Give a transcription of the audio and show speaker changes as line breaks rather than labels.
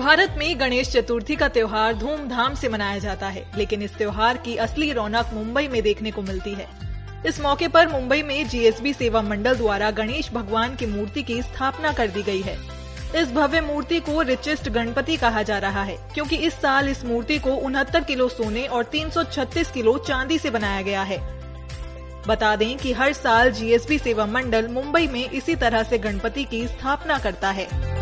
भारत में गणेश चतुर्थी का त्योहार धूमधाम से मनाया जाता है, लेकिन इस त्योहार की असली रौनक मुंबई में देखने को मिलती है। इस मौके पर मुंबई में जीएसबी सेवा मंडल द्वारा गणेश भगवान की मूर्ति की स्थापना कर दी गई है। इस भव्य मूर्ति को रिचेस्ट गणपति कहा जा रहा है, क्योंकि इस साल इस मूर्ति को उनहत्तर किलो सोने और 336 किलो चांदी से बनाया गया है। बता दें कि हर साल जीएसबी सेवा मंडल मुंबई में इसी तरह से गणपति की स्थापना करता है।